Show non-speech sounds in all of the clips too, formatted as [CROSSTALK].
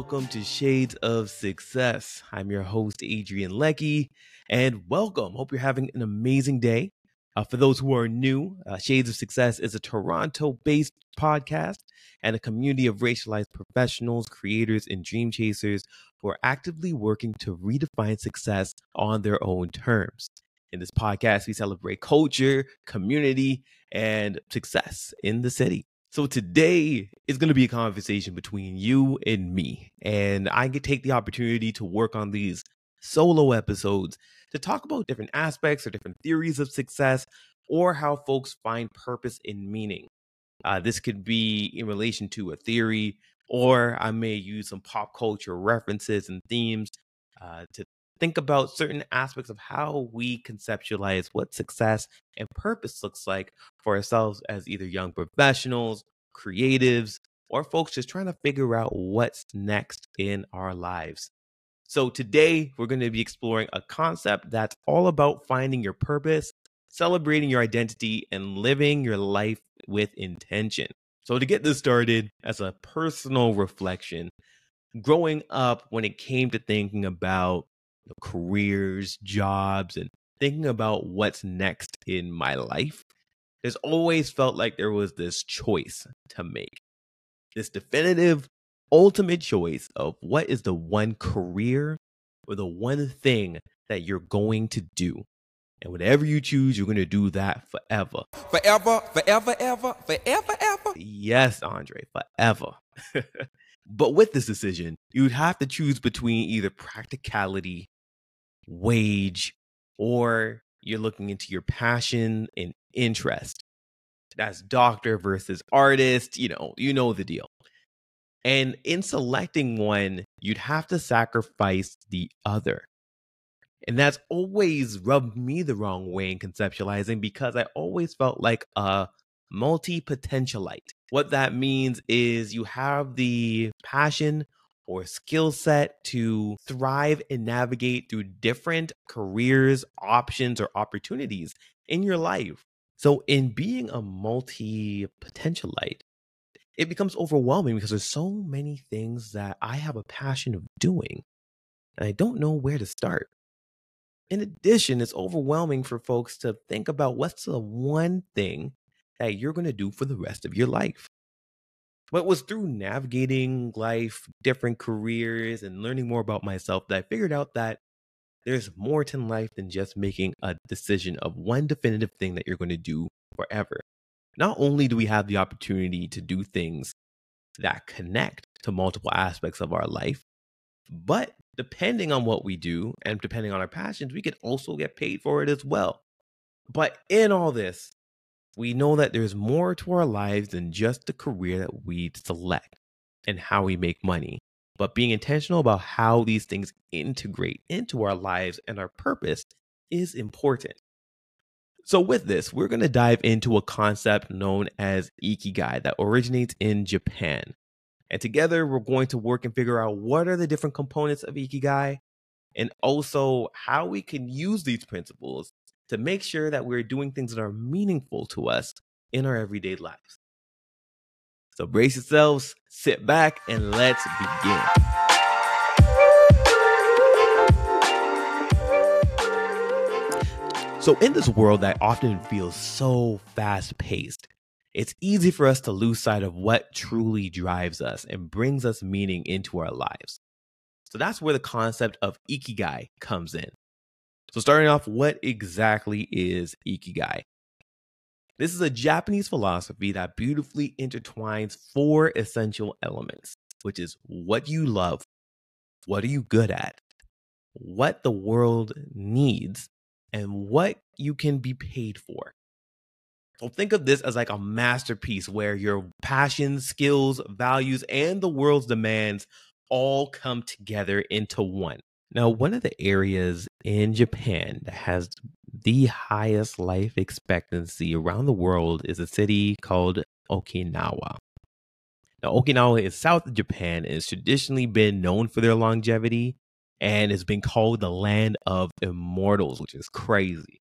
welcome to Shades of Success. I'm your host, Adrian Leckie, and welcome. Hope you're having an amazing day. Uh, for those who are new, uh, Shades of Success is a Toronto based podcast and a community of racialized professionals, creators, and dream chasers who are actively working to redefine success on their own terms. In this podcast, we celebrate culture, community, and success in the city. So today is going to be a conversation between you and me. And I get take the opportunity to work on these solo episodes to talk about different aspects or different theories of success or how folks find purpose and meaning. Uh, this could be in relation to a theory, or I may use some pop culture references and themes uh, to think about certain aspects of how we conceptualize what success and purpose looks like for ourselves as either young professionals, creatives, or folks just trying to figure out what's next in our lives. So, today we're going to be exploring a concept that's all about finding your purpose, celebrating your identity, and living your life with intention. So, to get this started, as a personal reflection, growing up when it came to thinking about careers, jobs, and thinking about what's next in my life, there's always felt like there was this choice to make. This definitive, ultimate choice of what is the one career or the one thing that you're going to do. And whatever you choose, you're going to do that forever. Forever, forever, ever, forever, ever. Yes, Andre, forever. [LAUGHS] but with this decision, you would have to choose between either practicality, wage, or you're looking into your passion and interest. That's doctor versus artist, you know, you know the deal. And in selecting one, you'd have to sacrifice the other. And that's always rubbed me the wrong way in conceptualizing because I always felt like a multi potentialite. What that means is you have the passion or skill set to thrive and navigate through different careers, options, or opportunities in your life. So, in being a multi potentialite, it becomes overwhelming because there's so many things that I have a passion of doing, and I don't know where to start. In addition, it's overwhelming for folks to think about what's the one thing that you're going to do for the rest of your life. But it was through navigating life, different careers, and learning more about myself that I figured out that there's more to life than just making a decision of one definitive thing that you're going to do forever. Not only do we have the opportunity to do things that connect to multiple aspects of our life, but depending on what we do and depending on our passions, we could also get paid for it as well. But in all this, we know that there's more to our lives than just the career that we select and how we make money but being intentional about how these things integrate into our lives and our purpose is important. So, with this, we're going to dive into a concept known as Ikigai that originates in Japan. And together, we're going to work and figure out what are the different components of Ikigai and also how we can use these principles to make sure that we're doing things that are meaningful to us in our everyday lives. So brace yourselves, sit back, and let's begin. So, in this world that often feels so fast paced, it's easy for us to lose sight of what truly drives us and brings us meaning into our lives. So, that's where the concept of ikigai comes in. So, starting off, what exactly is ikigai? This is a Japanese philosophy that beautifully intertwines four essential elements, which is what you love, what are you good at, what the world needs, and what you can be paid for. So think of this as like a masterpiece where your passions, skills, values, and the world's demands all come together into one. Now, one of the areas in Japan that has the highest life expectancy around the world is a city called Okinawa. Now, Okinawa is south of Japan has traditionally been known for their longevity and has been called the land of immortals, which is crazy.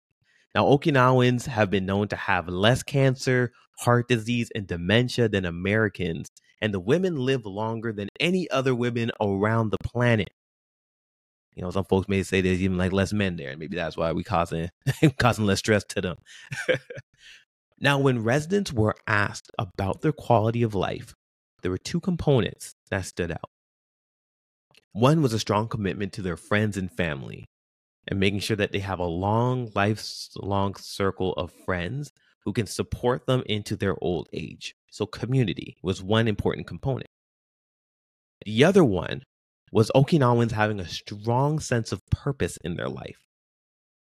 Now, Okinawans have been known to have less cancer, heart disease, and dementia than Americans, and the women live longer than any other women around the planet. You know, some folks may say there's even like less men there, and maybe that's why we causing [LAUGHS] causing less stress to them. [LAUGHS] now, when residents were asked about their quality of life, there were two components that stood out. One was a strong commitment to their friends and family, and making sure that they have a long, lifelong circle of friends who can support them into their old age. So, community was one important component. The other one was Okinawans having a strong sense of purpose in their life.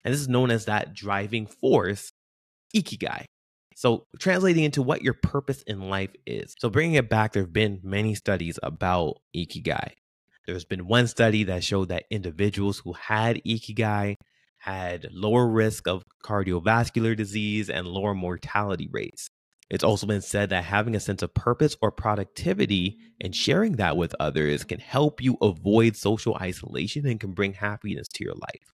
And this is known as that driving force, ikigai. So, translating into what your purpose in life is. So, bringing it back, there have been many studies about ikigai. There's been one study that showed that individuals who had ikigai had lower risk of cardiovascular disease and lower mortality rates. It's also been said that having a sense of purpose or productivity and sharing that with others can help you avoid social isolation and can bring happiness to your life.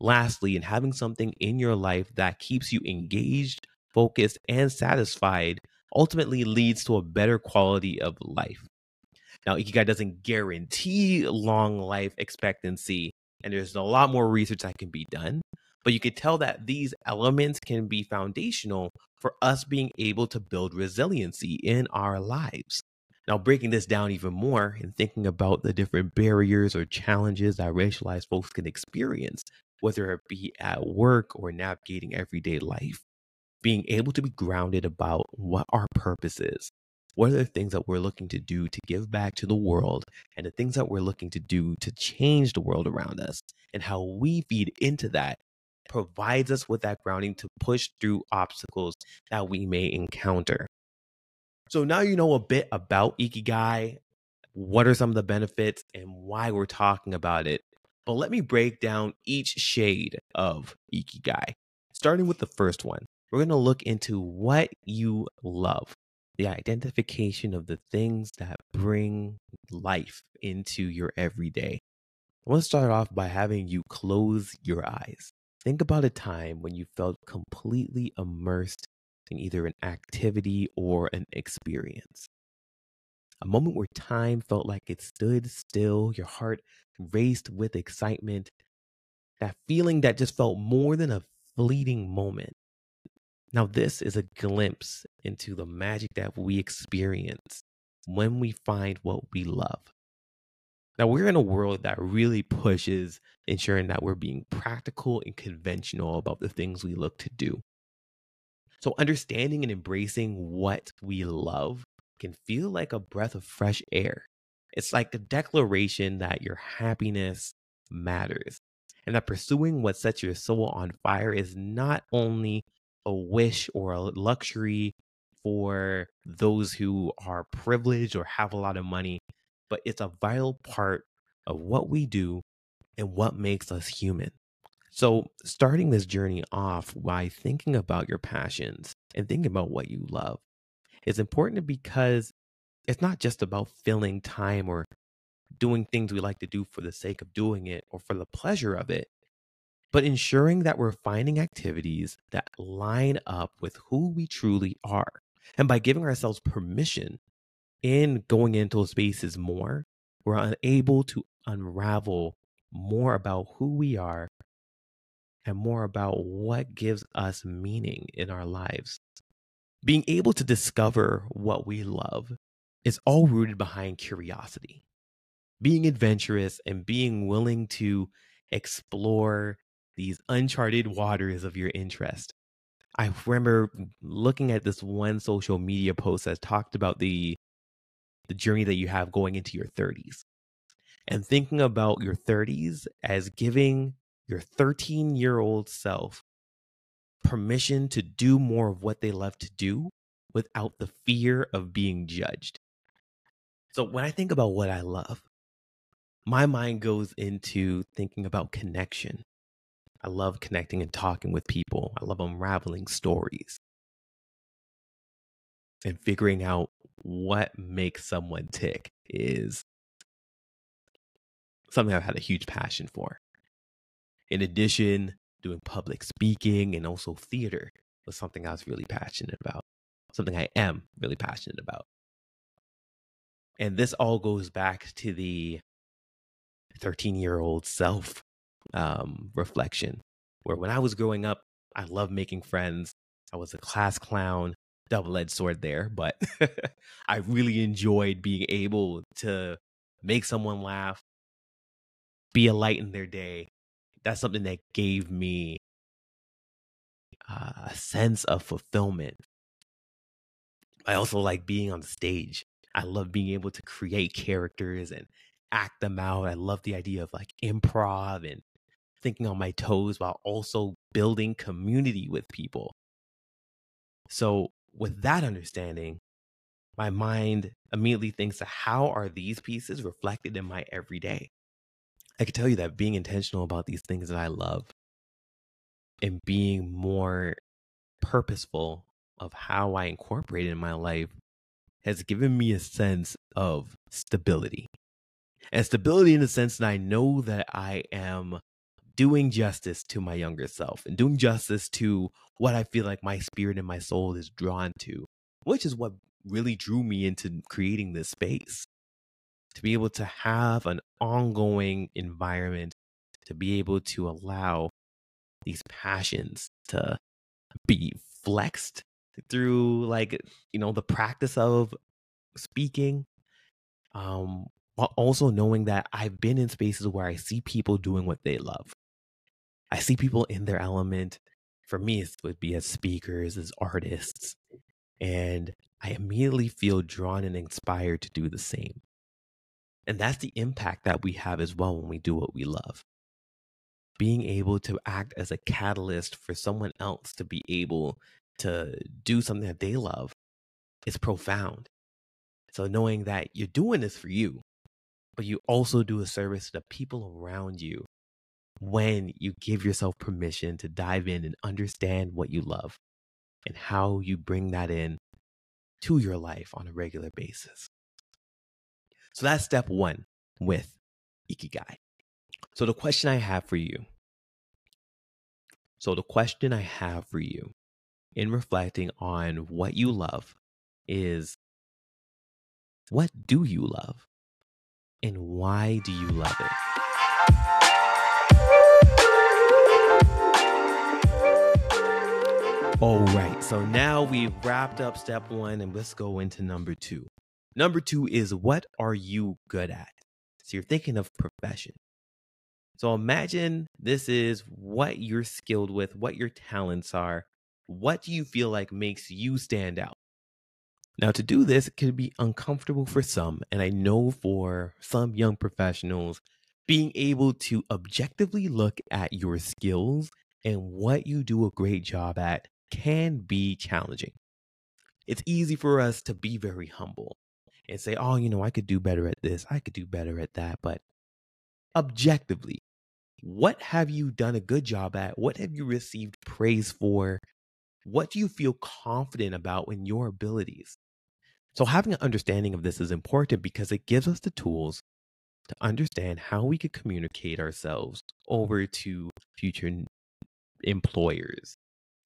Lastly, in having something in your life that keeps you engaged, focused, and satisfied ultimately leads to a better quality of life. Now, Ikigai doesn't guarantee long life expectancy, and there's a lot more research that can be done. But you could tell that these elements can be foundational for us being able to build resiliency in our lives. Now, breaking this down even more and thinking about the different barriers or challenges that racialized folks can experience, whether it be at work or navigating everyday life, being able to be grounded about what our purpose is, what are the things that we're looking to do to give back to the world and the things that we're looking to do to change the world around us and how we feed into that provides us with that grounding to push through obstacles that we may encounter. So now you know a bit about Ikigai, what are some of the benefits and why we're talking about it. But let me break down each shade of Ikigai. Starting with the first one, we're going to look into what you love the identification of the things that bring life into your everyday. I want to start off by having you close your eyes. Think about a time when you felt completely immersed in either an activity or an experience. A moment where time felt like it stood still, your heart raced with excitement, that feeling that just felt more than a fleeting moment. Now, this is a glimpse into the magic that we experience when we find what we love. Now, we're in a world that really pushes ensuring that we're being practical and conventional about the things we look to do. So, understanding and embracing what we love can feel like a breath of fresh air. It's like a declaration that your happiness matters and that pursuing what sets your soul on fire is not only a wish or a luxury for those who are privileged or have a lot of money, but it's a vital part of what we do and what makes us human. So, starting this journey off by thinking about your passions and thinking about what you love is important because it's not just about filling time or doing things we like to do for the sake of doing it or for the pleasure of it but ensuring that we're finding activities that line up with who we truly are. And by giving ourselves permission in going into those spaces more, we're unable to unravel more about who we are and more about what gives us meaning in our lives. Being able to discover what we love is all rooted behind curiosity. Being adventurous and being willing to explore these uncharted waters of your interest. I remember looking at this one social media post that talked about the the journey that you have going into your 30s and thinking about your 30s as giving your 13 year old self permission to do more of what they love to do without the fear of being judged. So when I think about what I love, my mind goes into thinking about connection I love connecting and talking with people. I love unraveling stories and figuring out what makes someone tick is something I've had a huge passion for. In addition, doing public speaking and also theater was something I was really passionate about, something I am really passionate about. And this all goes back to the 13 year old self um, reflection, where when I was growing up, I loved making friends. I was a class clown, double edged sword there, but [LAUGHS] I really enjoyed being able to make someone laugh, be a light in their day. That's something that gave me uh, a sense of fulfillment. I also like being on the stage. I love being able to create characters and act them out. I love the idea of like improv and thinking on my toes while also building community with people. So, with that understanding, my mind immediately thinks, how are these pieces reflected in my everyday? I can tell you that being intentional about these things that I love and being more purposeful of how I incorporate it in my life has given me a sense of stability. And stability in the sense that I know that I am doing justice to my younger self and doing justice to what I feel like my spirit and my soul is drawn to, which is what really drew me into creating this space. To be able to have an ongoing environment, to be able to allow these passions to be flexed through like you know the practice of speaking um while also knowing that I've been in spaces where I see people doing what they love. I see people in their element. For me, it would be as speakers, as artists. And I immediately feel drawn and inspired to do the same. And that's the impact that we have as well when we do what we love. Being able to act as a catalyst for someone else to be able to do something that they love is profound. So knowing that you're doing this for you, but you also do a service to the people around you when you give yourself permission to dive in and understand what you love and how you bring that in to your life on a regular basis. So that's step one with Ikigai. So the question I have for you. So the question I have for you in reflecting on what you love is what do you love? and why do you love it? All right, so now we've wrapped up step one and let's go into number two. Number two is what are you good at? So you're thinking of profession. So imagine this is what you're skilled with, what your talents are. What do you feel like makes you stand out? Now, to do this, can be uncomfortable for some. And I know for some young professionals, being able to objectively look at your skills and what you do a great job at can be challenging. It's easy for us to be very humble and say, oh, you know, I could do better at this, I could do better at that. But objectively, what have you done a good job at? What have you received praise for? What do you feel confident about in your abilities? So, having an understanding of this is important because it gives us the tools to understand how we could communicate ourselves over to future employers,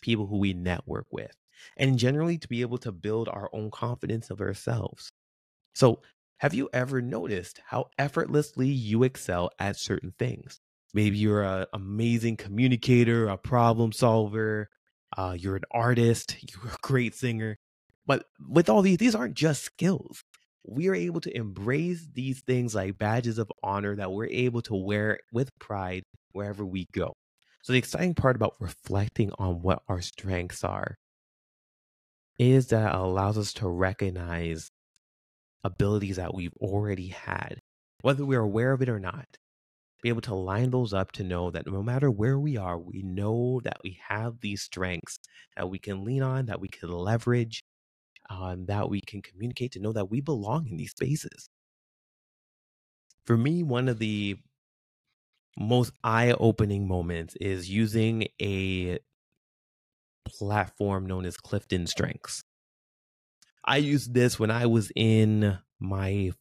people who we network with, and generally to be able to build our own confidence of ourselves. So, have you ever noticed how effortlessly you excel at certain things? Maybe you're an amazing communicator, a problem solver, uh, you're an artist, [LAUGHS] you're a great singer, but with all these, these aren't just skills. We are able to embrace these things like badges of honor that we're able to wear with pride wherever we go. So, the exciting part about reflecting on what our strengths are is that it allows us to recognize abilities that we've already had, whether we're aware of it or not. Be able to line those up to know that no matter where we are, we know that we have these strengths that we can lean on, that we can leverage, um, that we can communicate to know that we belong in these spaces. For me, one of the most eye opening moments is using a platform known as Clifton Strengths. I used this when I was in my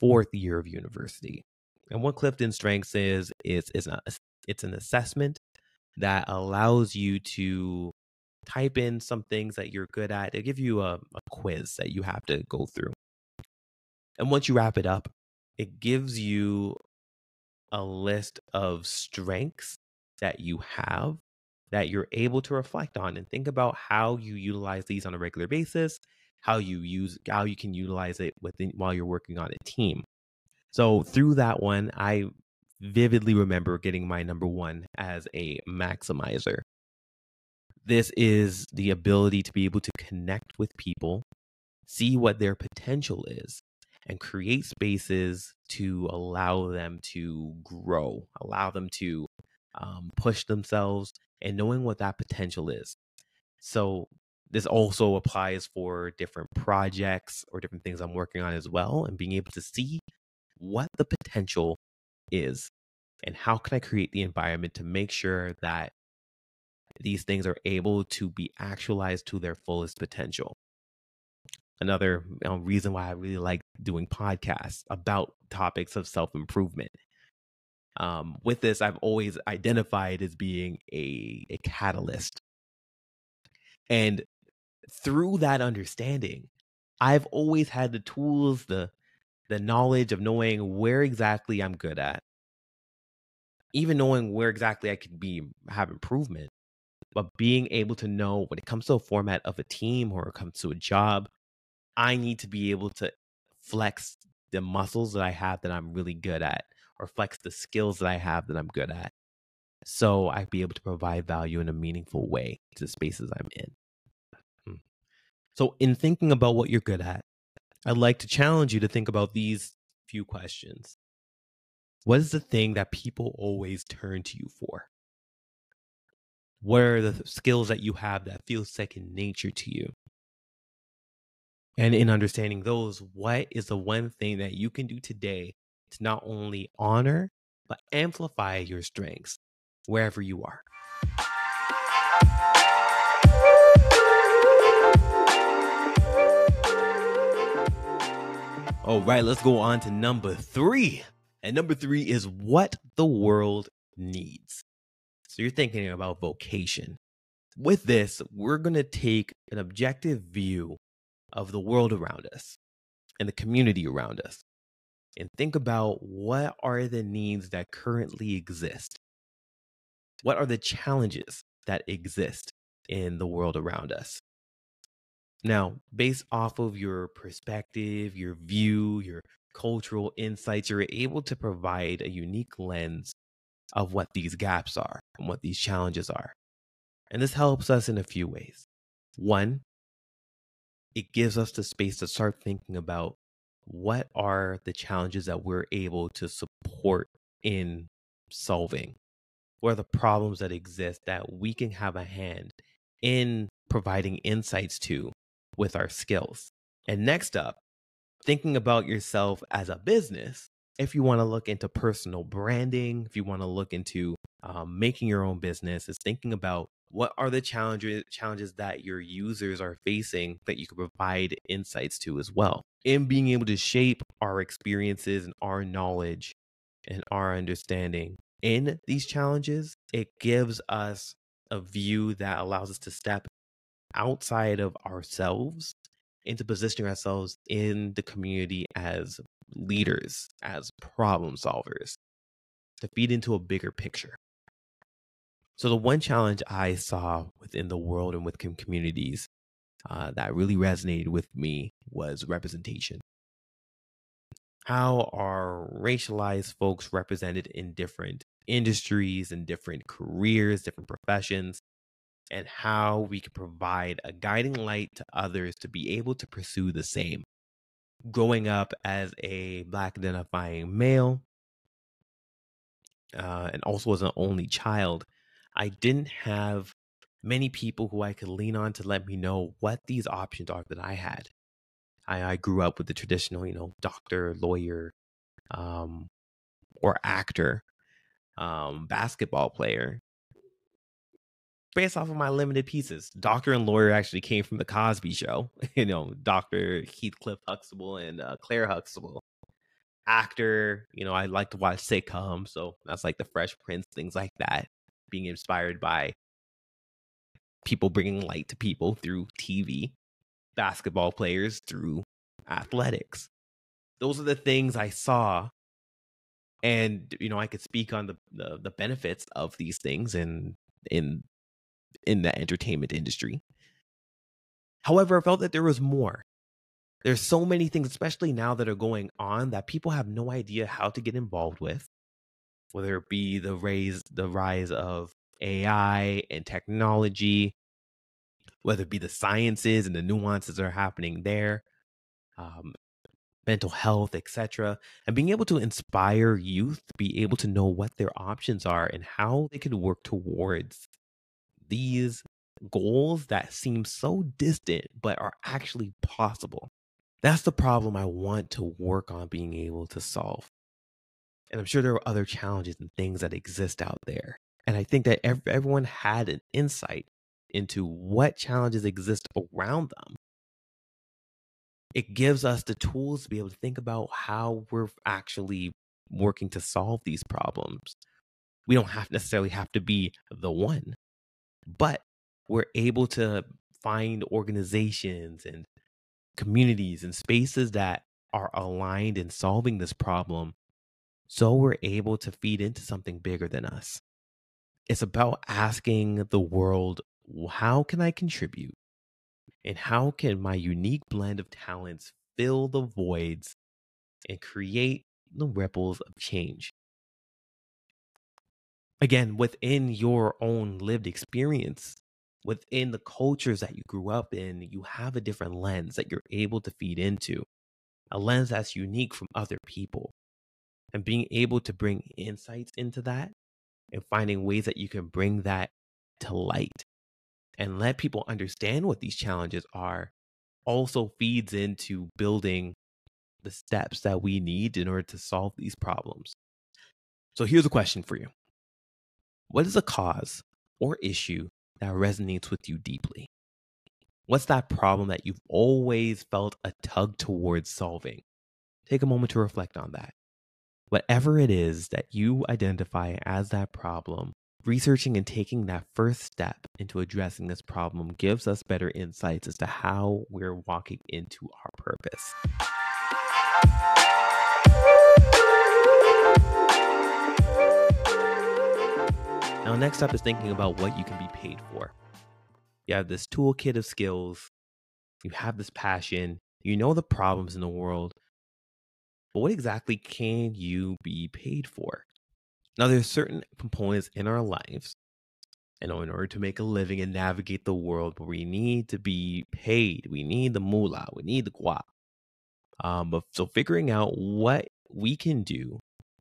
fourth year of university. And what Clifton Strengths is, is, is a, it's an assessment that allows you to type in some things that you're good at. They give you a, a quiz that you have to go through. And once you wrap it up, it gives you a list of strengths that you have that you're able to reflect on and think about how you utilize these on a regular basis, how you use how you can utilize it within while you're working on a team. So through that one, I vividly remember getting my number 1 as a maximizer. This is the ability to be able to connect with people, see what their potential is, and create spaces to allow them to grow, allow them to um, push themselves, and knowing what that potential is. So, this also applies for different projects or different things I'm working on as well, and being able to see what the potential is and how can I create the environment to make sure that these things are able to be actualized to their fullest potential another you know, reason why I really like doing podcasts about topics of self improvement. Um, with this, I've always identified as being a, a catalyst. And through that understanding, I've always had the tools, the the knowledge of knowing where exactly I'm good at, even knowing where exactly I could be have improvement, but being able to know when it comes to a format of a team or it comes to a job, I need to be able to flex the muscles that I have that I'm really good at, or flex the skills that I have that I'm good at. So I'd be able to provide value in a meaningful way to the spaces I'm in. Hmm. So, in thinking about what you're good at, I'd like to challenge you to think about these few questions. What is the thing that people always turn to you for? What are the skills that you have that feel second nature to you? And in understanding those, what is the one thing that you can do today to not only honor, but amplify your strengths wherever you are? All right, let's go on to number three. And number three is what the world needs. So you're thinking about vocation. With this, we're going to take an objective view of the world around us and the community around us and think about what are the needs that currently exist? What are the challenges that exist in the world around us? Now, based off of your perspective, your view, your cultural insights, you're able to provide a unique lens of what these gaps are and what these challenges are. And this helps us in a few ways. One, it gives us the space to start thinking about what are the challenges that we're able to support in solving? What are the problems that exist that we can have a hand in providing insights to with our skills? And next up, thinking about yourself as a business. If you want to look into personal branding, if you want to look into um, making your own business, is thinking about what are the challenges challenges that your users are facing that you can provide insights to as well? In being able to shape our experiences and our knowledge and our understanding in these challenges it gives us a view that allows us to step outside of ourselves into positioning ourselves in the community as leaders as problem solvers to feed into a bigger picture so the one challenge I saw within the world and with communities uh, that really resonated with me was representation. How are racialized folks represented in different industries and different careers, different professions, and how we can provide a guiding light to others to be able to pursue the same. Growing up as a Black identifying male, uh, and also as an only child, I didn't have many people who I could lean on to let me know what these options are that I had. I, I grew up with the traditional, you know, doctor, lawyer, um, or actor, um, basketball player. Based off of my limited pieces, doctor and lawyer actually came from the Cosby Show. [LAUGHS] you know, Doctor Heathcliff Huxtable and uh, Claire Huxtable. Actor, you know, I like to watch sitcoms, so that's like the Fresh Prince, things like that being inspired by people bringing light to people through TV, basketball players through athletics. those are the things I saw. And you know, I could speak on the, the the benefits of these things in in in the entertainment industry. However, I felt that there was more. There's so many things, especially now that are going on, that people have no idea how to get involved with. Whether it be the rise, the rise of AI and technology, whether it be the sciences and the nuances that are happening there, um, mental health, etc., and being able to inspire youth to be able to know what their options are and how they can work towards these goals that seem so distant but are actually possible. That's the problem I want to work on being able to solve. And I'm sure there are other challenges and things that exist out there. And I think that everyone had an insight into what challenges exist around them. It gives us the tools to be able to think about how we're actually working to solve these problems. We don't have necessarily have to be the one, but we're able to find organizations and communities and spaces that are aligned in solving this problem so we're able to feed into something bigger than us. It's about asking the world, how can I contribute? And how can my unique blend of talents fill the voids and create the ripples of change? Again, within your own lived experience, within the cultures that you grew up in, you have a different lens that you're able to feed into, a lens that's unique from other people. And being able to bring insights into that and finding ways that you can bring that to light and let people understand what these challenges are also feeds into building the steps that we need in order to solve these problems. So here's a question for you What is a cause or issue that resonates with you deeply? What's that problem that you've always felt a tug towards solving? Take a moment to reflect on that. Whatever it is that you identify as that problem, researching and taking that first step into addressing this problem gives us better insights as to how we're walking into our purpose. Now, next up is thinking about what you can be paid for. You have this toolkit of skills, you have this passion, you know the problems in the world, but what exactly can you be paid for? Now, there's certain components in our lives, and in order to make a living and navigate the world, we need to be paid. We need the moolah, we need the guap. Um, but so figuring out what we can do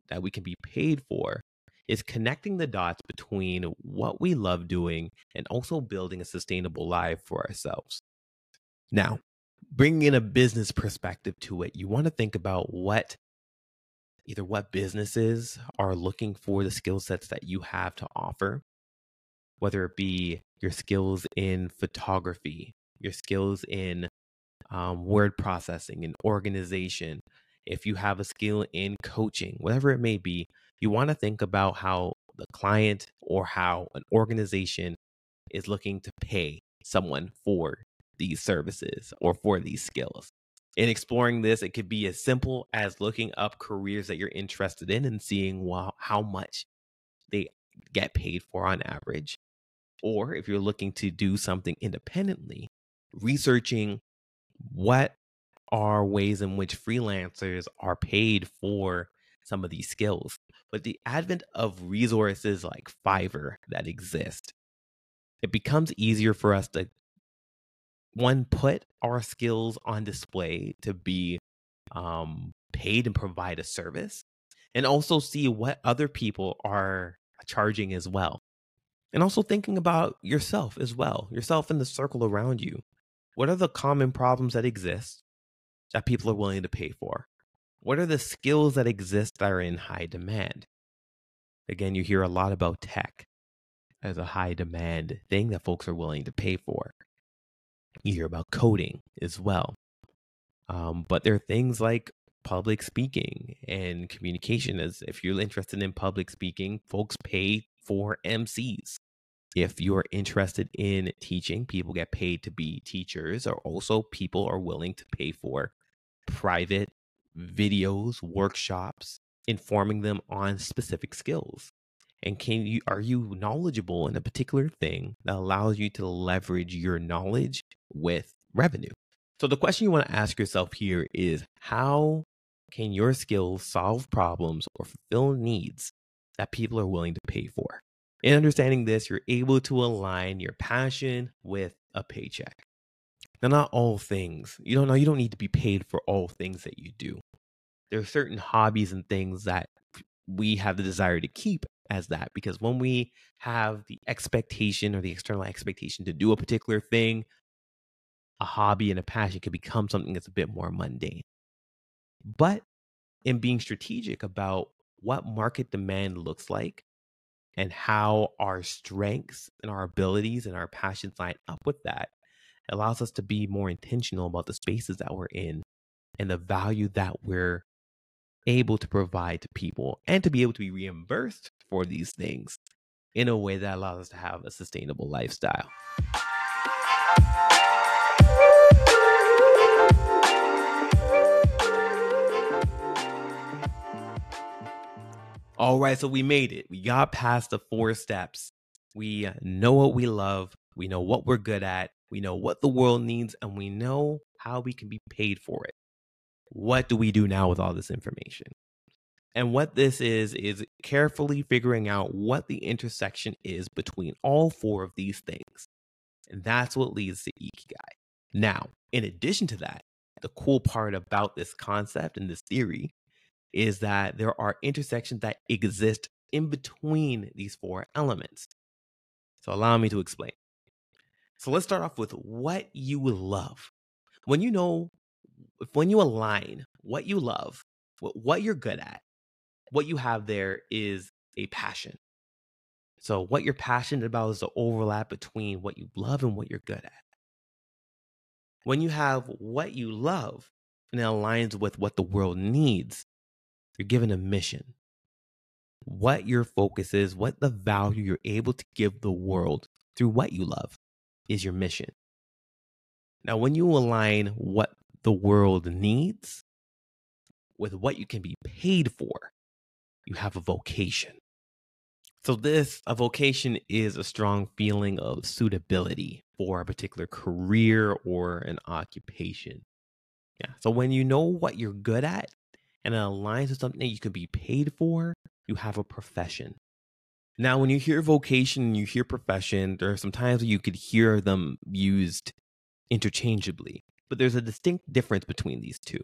that we can be paid for is connecting the dots between what we love doing and also building a sustainable life for ourselves. Now, bringing in a business perspective to it, you want to think about what either what businesses are looking for the skill sets that you have to offer, whether it be your skills in photography, your skills in um, word processing and organization, if you have a skill in coaching, whatever it may be, you want to think about how the client or how an organization is looking to pay someone for these services or for these skills. In exploring this, it could be as simple as looking up careers that you're interested in and seeing how much they get paid for on average. Or if you're looking to do something independently, researching what are ways in which freelancers are paid for some of these skills. But the advent of resources like Fiverr that exist, it becomes easier for us to one put our skills on display to be um, paid and provide a service, and also see what other people are charging as well. And also thinking about yourself as well, yourself in the circle around you. What are the common problems that exist that people are willing to pay for? What are the skills that exist that are in high demand? Again, you hear a lot about tech as a high demand thing that folks are willing to pay for. You hear about coding as well. Um, but there are things like public speaking and communication. As if you're interested in public speaking, folks pay for MCs. If you're interested in teaching, people get paid to be teachers, or also people are willing to pay for private videos, workshops, informing them on specific skills. And can you are you knowledgeable in a particular thing that allows you to leverage your knowledge with revenue? So the question you want to ask yourself here is how can your skills solve problems or fulfill needs that people are willing to pay for? In understanding this, you're able to align your passion with a paycheck. Now, not all things. You don't know you don't need to be paid for all things that you do. There are certain hobbies and things that we have the desire to keep as that because when we have the expectation or the external expectation to do a particular thing, a hobby and a passion can become something that's a bit more mundane. But in being strategic about what market demand looks like and how our strengths and our abilities and our passions line up with that, allows us to be more intentional about the spaces that we're in and the value that we're able to provide to people and to be able to be reimbursed for these things in a way that allows us to have a sustainable lifestyle. All right, so we made it. We got past the four steps. We know what we love, we know what we're good at, we know what the world needs, and we know how we can be paid for it. What do we do now with all this information? And what this is, is carefully figuring out what the intersection is between all four of these things. And that's what leads to Ikigai. Now, in addition to that, the cool part about this concept and this theory is that there are intersections that exist in between these four elements. So, allow me to explain. So, let's start off with what you love. When you know, when you align what you love, what you're good at, what you have there is a passion. So, what you're passionate about is the overlap between what you love and what you're good at. When you have what you love and it aligns with what the world needs, you're given a mission. What your focus is, what the value you're able to give the world through what you love is your mission. Now, when you align what the world needs with what you can be paid for, you have a vocation. So, this, a vocation is a strong feeling of suitability for a particular career or an occupation. Yeah. So, when you know what you're good at and it aligns with something that you can be paid for, you have a profession. Now, when you hear vocation and you hear profession, there are some times you could hear them used interchangeably, but there's a distinct difference between these two.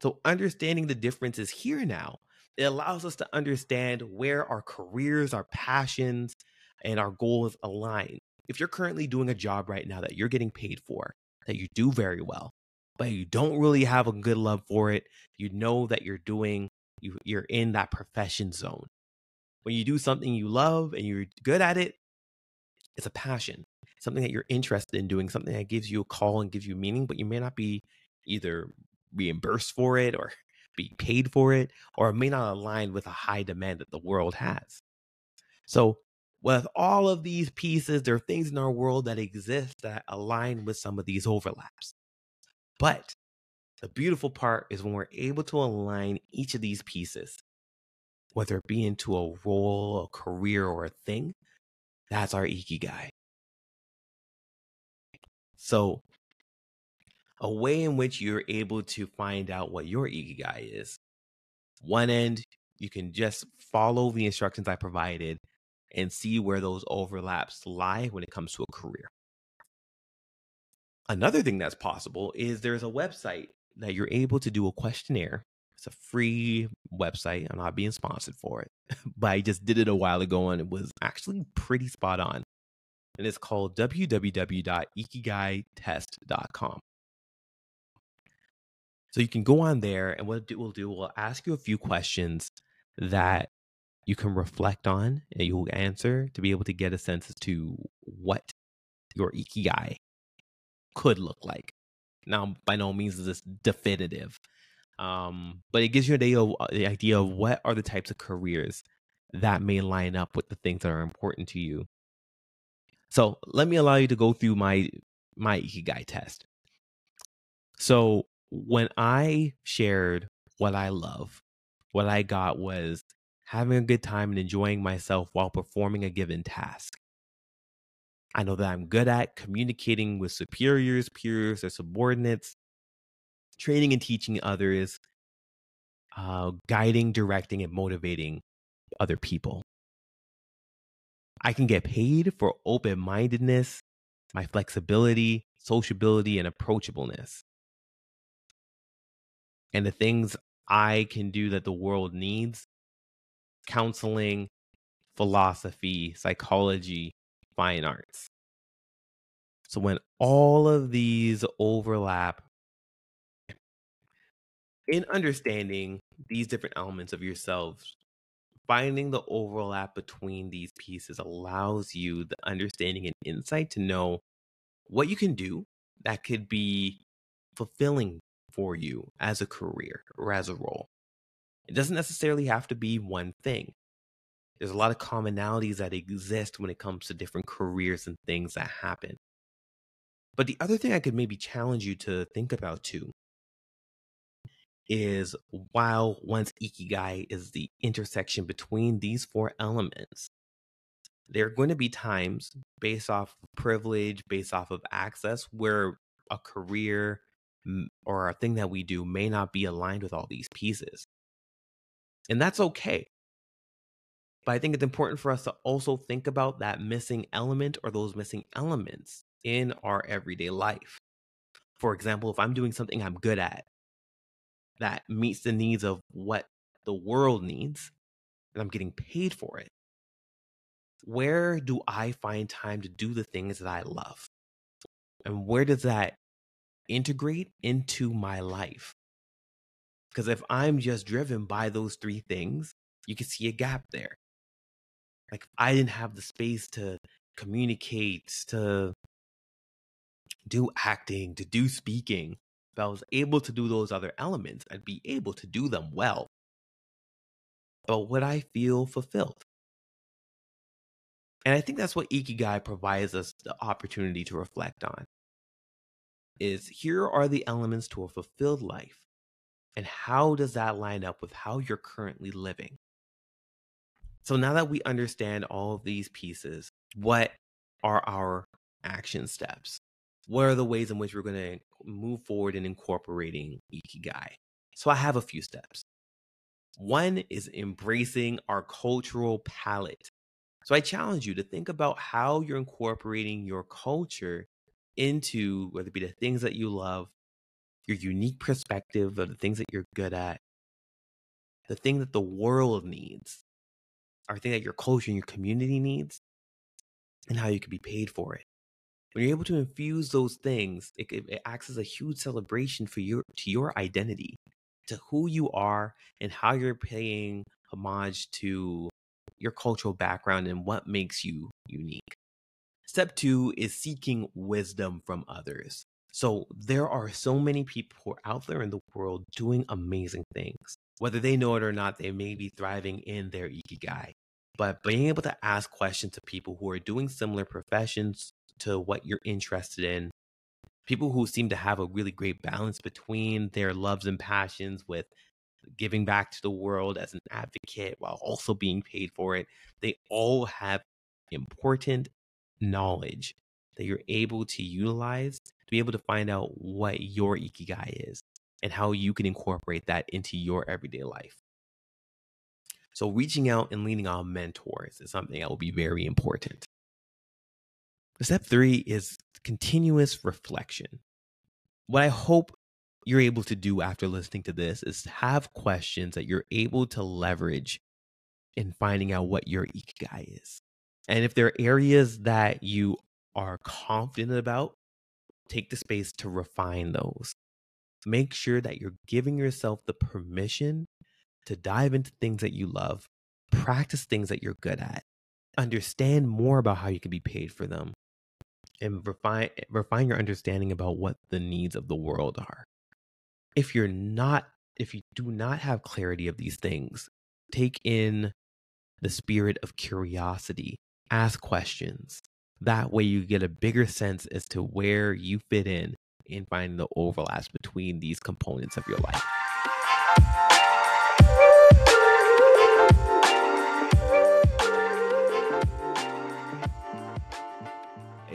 So, understanding the differences here now it allows us to understand where our careers, our passions, and our goals align. If you're currently doing a job right now that you're getting paid for, that you do very well, but you don't really have a good love for it, you know that you're doing, you, you're in that profession zone. When you do something you love and you're good at it, it's a passion, something that you're interested in doing, something that gives you a call and gives you meaning, but you may not be either reimbursed for it or [LAUGHS] be paid for it, or it may not align with a high demand that the world has. So, with all of these pieces, there are things in our world that exist that align with some of these overlaps. But the beautiful part is when we're able to align each of these pieces, whether it be into a role, a career, or a thing, that's our ikigai. So, a way in which you're able to find out what your ikigai is. One end, you can just follow the instructions I provided and see where those overlaps lie when it comes to a career. Another thing that's possible is there's a website that you're able to do a questionnaire. It's a free website. I'm not being sponsored for it, [LAUGHS] but I just did it a while ago and it was actually pretty spot on. And it's called www.ikigaitest.com. So you can go on there, and what we'll do, we'll ask you a few questions that you can reflect on and you'll answer to be able to get a sense as to what your ikigai could look like. Now, by no means is this definitive, um, but it gives you of, uh, the idea of what are the types of careers that may line up with the things that are important to you. So let me allow you to go through my my ikigai test. So when I shared what I love. What I got was having a good time and enjoying myself while performing a given task. I know that I'm good at communicating with superiors, peers, or subordinates, training and teaching others, uh, guiding, directing, and motivating other people. I can get paid for open mindedness, my flexibility, sociability, and approachableness. And the things I can do that the world needs counseling, philosophy, psychology, fine arts. So when all of these overlap in understanding these different elements of yourselves, finding the overlap between these pieces allows you the understanding and insight to know what you can do that could be fulfilling for you as a career or as a role. It doesn't necessarily have to be one thing. There's a lot of commonalities that exist when it comes to different careers and things that happen. But the other thing I could maybe challenge you to think about too is while one's ikigai is the intersection between these four elements, there are going to be times based off of privilege, based off of access, where a career or a thing that we do may not be aligned with all these pieces. And that's okay. But I think it's important for us to also think about that missing element or those missing elements in our everyday life. For example, if I'm doing something I'm good at that meets the needs of what the world needs, and I'm getting paid for it, where do I find time to do the things that I love? And where does that integrate into my life? Because if I'm just driven by those three things, you can see a gap there. Like I didn't have the space to communicate, to do acting, to do speaking. If I was able to do those other elements, I'd be able to do them well. But would I feel fulfilled? And I think that's what Ikigai provides us the opportunity to reflect on. Is here are the elements to a fulfilled life. And how does that line up with how you're currently living? So now that we understand all of these pieces, what are our action steps? What are the ways in which we're going to move forward in incorporating Ikigai? So I have a few steps. One is embracing our cultural palette. So I challenge you to think about how you're incorporating your culture into whether it be the things that you love, your unique perspective of the things that you're good at, the thing that the world needs, or thing that your culture and your community needs, and how you can be paid for it. When you're able to infuse those things, it, it acts as a huge celebration for your to your identity, to who you are, and how you're paying homage to your cultural background and what makes you unique. Step two is seeking wisdom from others. So there are so many people out there in the world doing amazing things. Whether they know it or not, they may be thriving in their ikigai. But being able to ask questions to people who are doing similar professions to what you're interested in, people who seem to have a really great balance between their loves and passions with giving back to the world as an advocate while also being paid for it, they all have important knowledge that you're able to utilize to be able to find out what your ikigai is and how you can incorporate that into your everyday life. So, reaching out and leaning on mentors is something that will be very important. Step three is continuous reflection. What I hope you're able to do after listening to this is have questions that you're able to leverage in finding out what your ikigai is. And if there are areas that you are confident about, take the space to refine those. Make sure that you're giving yourself the permission to dive into things that you love, practice things that you're good at, understand more about how you can be paid for them, and refine refine your understanding about what the needs of the world are. If you're not if you do not have clarity of these things, take in the spirit of curiosity, ask questions, that way, you get a bigger sense as to where you fit in and finding the overlaps between these components of your life.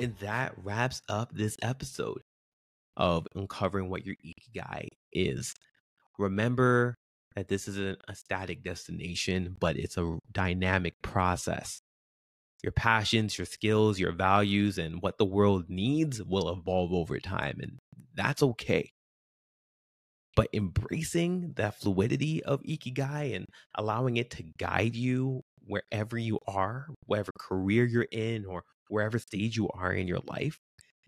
And that wraps up this episode of uncovering what your ikigai is. Remember that this isn't a static destination, but it's a dynamic process. Your passions, your skills, your values, and what the world needs will evolve over time, and that's okay. But embracing that fluidity of ikigai and allowing it to guide you wherever you are, whatever career you're in, or wherever stage you are in your life,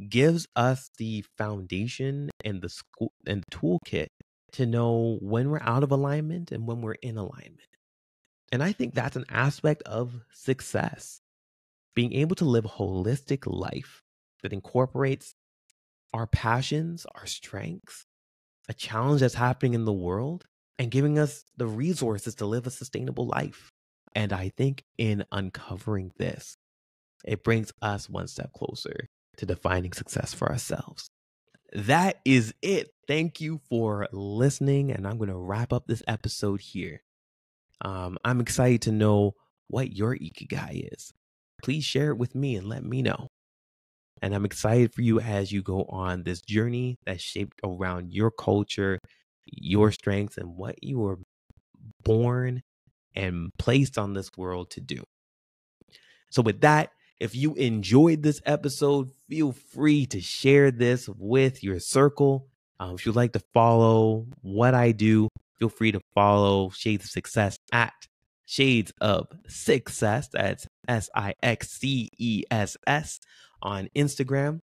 gives us the foundation and the school and the toolkit to know when we're out of alignment and when we're in alignment. And I think that's an aspect of success. Being able to live a holistic life that incorporates our passions, our strengths, a challenge that's happening in the world, and giving us the resources to live a sustainable life. And I think in uncovering this, it brings us one step closer to defining success for ourselves. That is it. Thank you for listening. And I'm going to wrap up this episode here. Um, I'm excited to know what your ikigai is. Please share it with me and let me know. And I'm excited for you as you go on this journey that's shaped around your culture, your strengths, and what you were born and placed on this world to do. So, with that, if you enjoyed this episode, feel free to share this with your circle. Um, if you'd like to follow what I do, feel free to follow Shades of Sixcess at Shades of Sixcess. That's S I X C E S S on Instagram.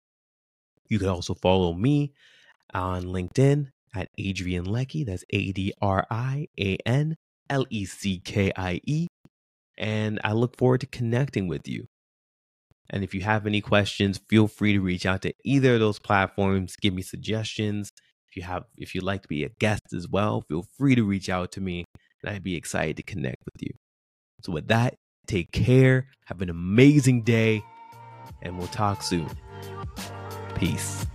You can also follow me on LinkedIn at Adrian Leckie. That's A D R I A N L E C K I E. And I look forward to connecting with you. And if you have any questions, feel free to reach out to either of those platforms. Give me suggestions. If you have, if you'd like to be a guest as well, feel free to reach out to me, and I'd be excited to connect with you. So with that, take care. Have an amazing day, and we'll talk soon. Peace.